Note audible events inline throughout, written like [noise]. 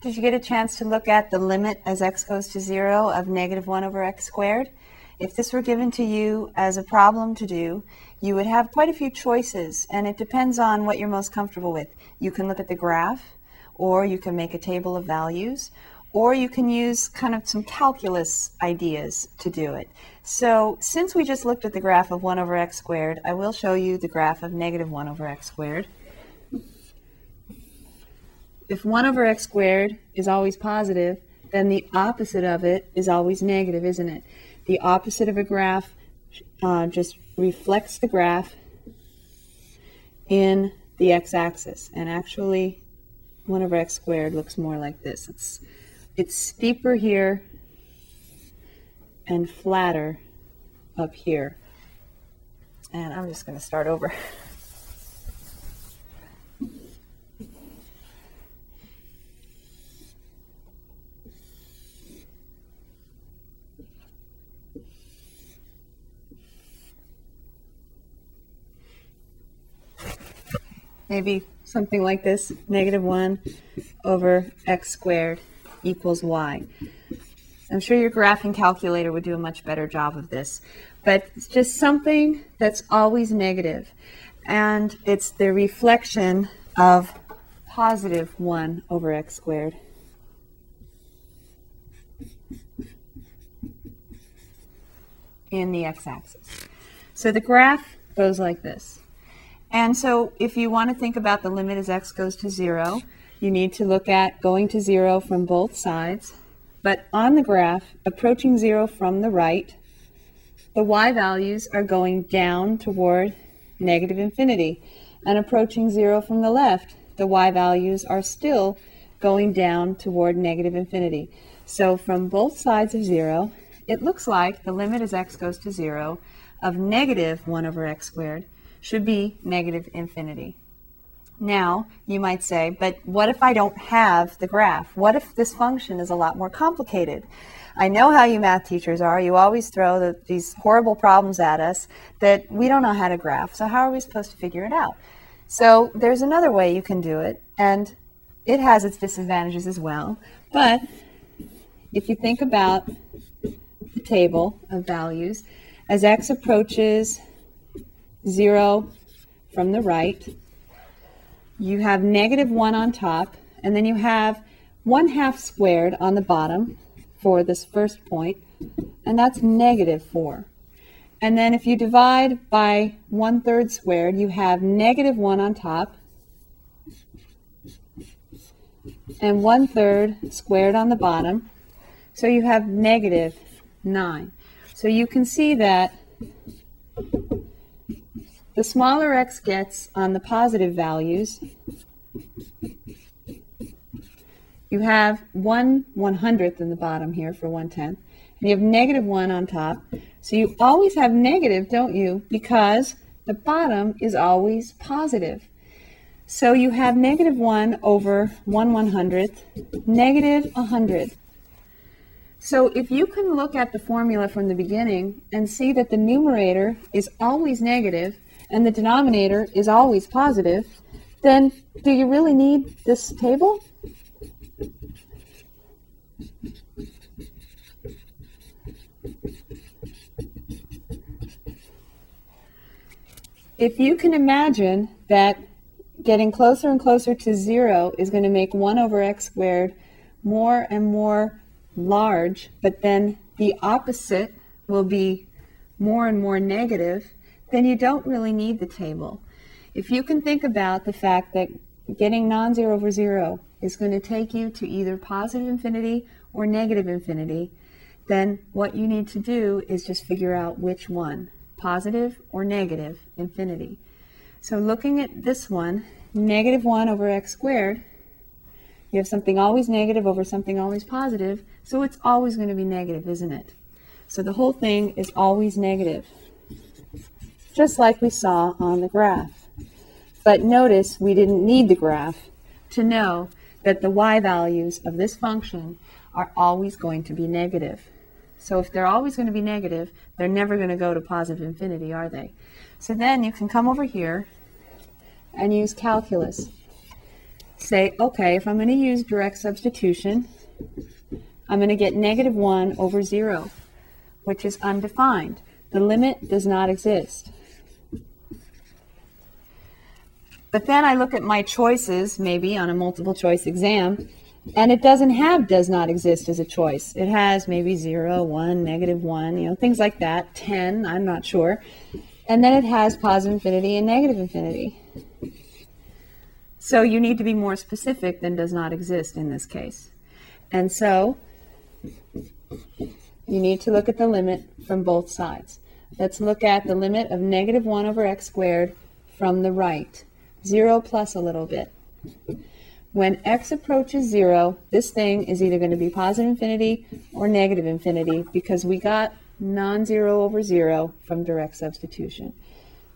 Did you get a chance to look at the limit as x goes to 0 of negative 1 over x squared? If this were given to you as a problem to do, you would have quite a few choices, and it depends on what you're most comfortable with. You can look at the graph, or you can make a table of values, or you can use kind of some calculus ideas to do it. So since we just looked at the graph of 1 over x squared, I will show you the graph of negative 1 over x squared. If 1 over x squared is always positive, then the opposite of it is always negative, isn't it? The opposite of a graph uh, just reflects the graph in the x-axis. And actually, 1 over x squared looks more like this. It's it's steeper here and flatter up here. And I'm just going to start over. [laughs] Maybe something like this, negative 1 over x squared equals y. I'm sure your graphing calculator would do a much better job of this, but it's just something that's always negative, and it's the reflection of positive 1 over x squared. in the x-axis. So the graph goes like this. And so if you want to think about the limit as x goes to 0, you need to look at going to zero from both sides. But on the graph, approaching zero from the right, the y values are going down toward negative infinity. And approaching zero from the left, the y values are still going down toward negative infinity. So from both sides of zero, it looks like the limit as x goes to zero of negative 1 over x squared should be negative infinity. Now, you might say, but what if I don't have the graph? What if this function is a lot more complicated? I know how you math teachers are. You always throw the, these horrible problems at us that we don't know how to graph. So, how are we supposed to figure it out? So, there's another way you can do it, and it has its disadvantages as well. But if you think about the table of values, as x approaches 0 from the right, you have negative 1 on top, and then you have 1 half squared on the bottom for this first point, and that's negative 4. And then if you divide by 1 third squared, you have negative 1 on top, and 1 third squared on the bottom. So you have negative 9. So you can see that the smaller x gets on the positive values, you have 1 one hundredth in the bottom here for 1 tenth, and you have negative 1 on top. So you always have negative, don't you? Because the bottom is always positive. So you have negative 1 over 1 one hundredth, negative 100. So if you can look at the formula from the beginning and see that the numerator is always negative, and the denominator is always positive, then do you really need this table? If you can imagine that getting closer and closer to zero is going to make 1 over x squared more and more large, but then the opposite will be more and more negative, then you don't really need the table. If you can think about the fact that getting non-zero over zero is going to take you to either positive infinity or negative infinity, then what you need to do is just figure out which one, positive or negative infinity. So looking at this one, negative 1 over x squared, you have something always negative over something always positive, so it's always going to be negative, isn't it? So the whole thing is always negative just like we saw on the graph. But notice we didn't need the graph to know that the y values of this function are always going to be negative. So if they're always going to be negative, they're never going to go to positive infinity, are they? So then you can come over here and use calculus. say, okay, if I'm going to use direct substitution, I'm going to get negative 1 over 0, which is undefined. The limit does not exist. But then I look at my choices, maybe on a multiple choice exam, and it doesn't have does not exist as a choice. It has maybe 0, 1, negative 1, you know, things like that, 10, I'm not sure. And then it has positive infinity and negative infinity. So you need to be more specific than does not exist in this case. And so you need to look at the limit from both sides. Let's look at the limit of negative 1 over x squared from the right. 0 plus a little bit. When x approaches 0, this thing is either going to be positive infinity or negative infinity because we got non-zero over 0 from direct substitution.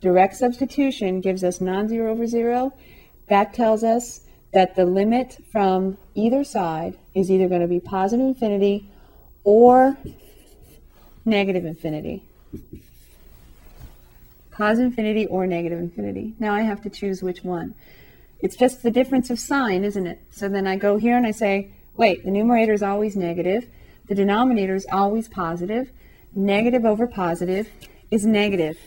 Direct substitution gives us non-zero over 0. That tells us that the limit from either side is either going to be positive infinity or negative infinity. Positive infinity or negative infinity. Now I have to choose which one. It's just the difference of sign, isn't it? So then I go here and I say, wait, the numerator is always negative, the denominator is always positive. negative over positive is negative.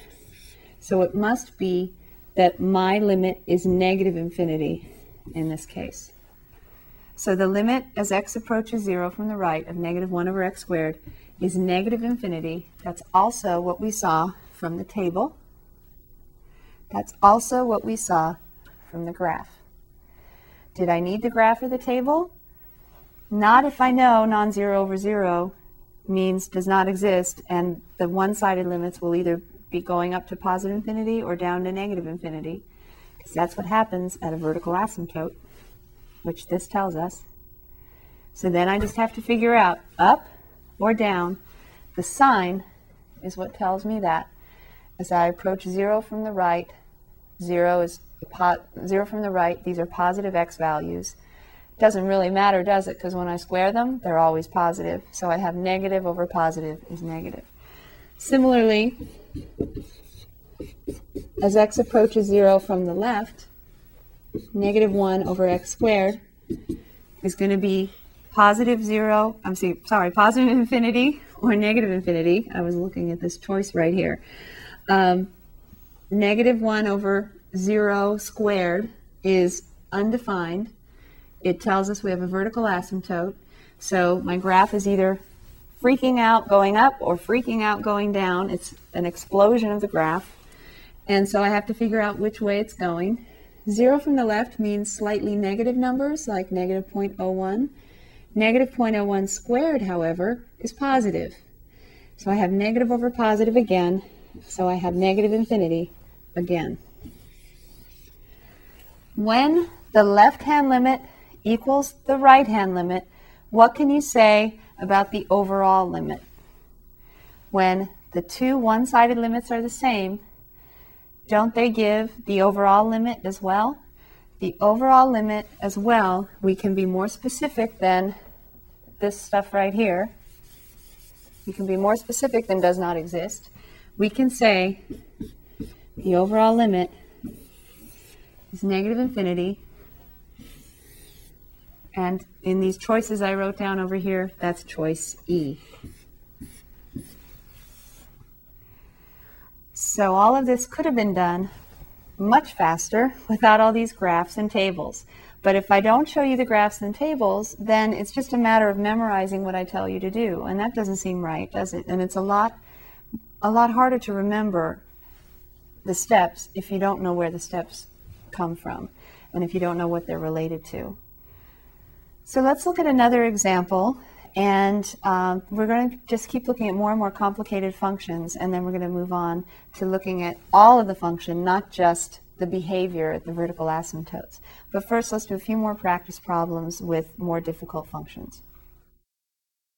So it must be that my limit is negative infinity in this case. So the limit as x approaches 0 from the right of negative 1 over x squared is negative infinity. That's also what we saw from the table. That's also what we saw from the graph. Did I need the graph or the table? Not if I know non-zero over 0 means does not exist and the one-sided limits will either be going up to positive infinity or down to negative infinity because that's what happens at a vertical asymptote which this tells us. So then I just have to figure out up or down. The sign is what tells me that. As I approach 0 from the right, 0 is 0 from the right, these are positive x values. Doesn't really matter, does it? Because when I square them, they're always positive. So I have negative over positive is negative. Similarly, as x approaches 0 from the left, negative 1 over x squared is going to be positive 0, I'm sorry, positive infinity or negative infinity. I was looking at this choice right here. Um, negative 1 over 0 squared is undefined. It tells us we have a vertical asymptote. So my graph is either freaking out going up or freaking out going down. It's an explosion of the graph. And so I have to figure out which way it's going. Zero from the left means slightly negative numbers like negative 0.01. Negative 0.01 squared, however, is positive. So I have negative over positive again, so I have negative infinity again. When the left-hand limit equals the right-hand limit, what can you say about the overall limit? When the two one-sided limits are the same, don't they give the overall limit as well? The overall limit as well, we can be more specific than this stuff right here. We can be more specific than does not exist. We can say the overall limit is negative infinity. And in these choices I wrote down over here, that's choice E. So all of this could have been done much faster without all these graphs and tables. But if I don't show you the graphs and tables, then it's just a matter of memorizing what I tell you to do. And that doesn't seem right, does it? And it's a lot, a lot harder to remember the steps if you don't know where the steps come from and if you don't know what they're related to. So let's look at another example. And um, we're going to just keep looking at more and more complicated functions, and then we're going to move on to looking at all of the function, not just the behavior at the vertical asymptotes. But first, let's do a few more practice problems with more difficult functions.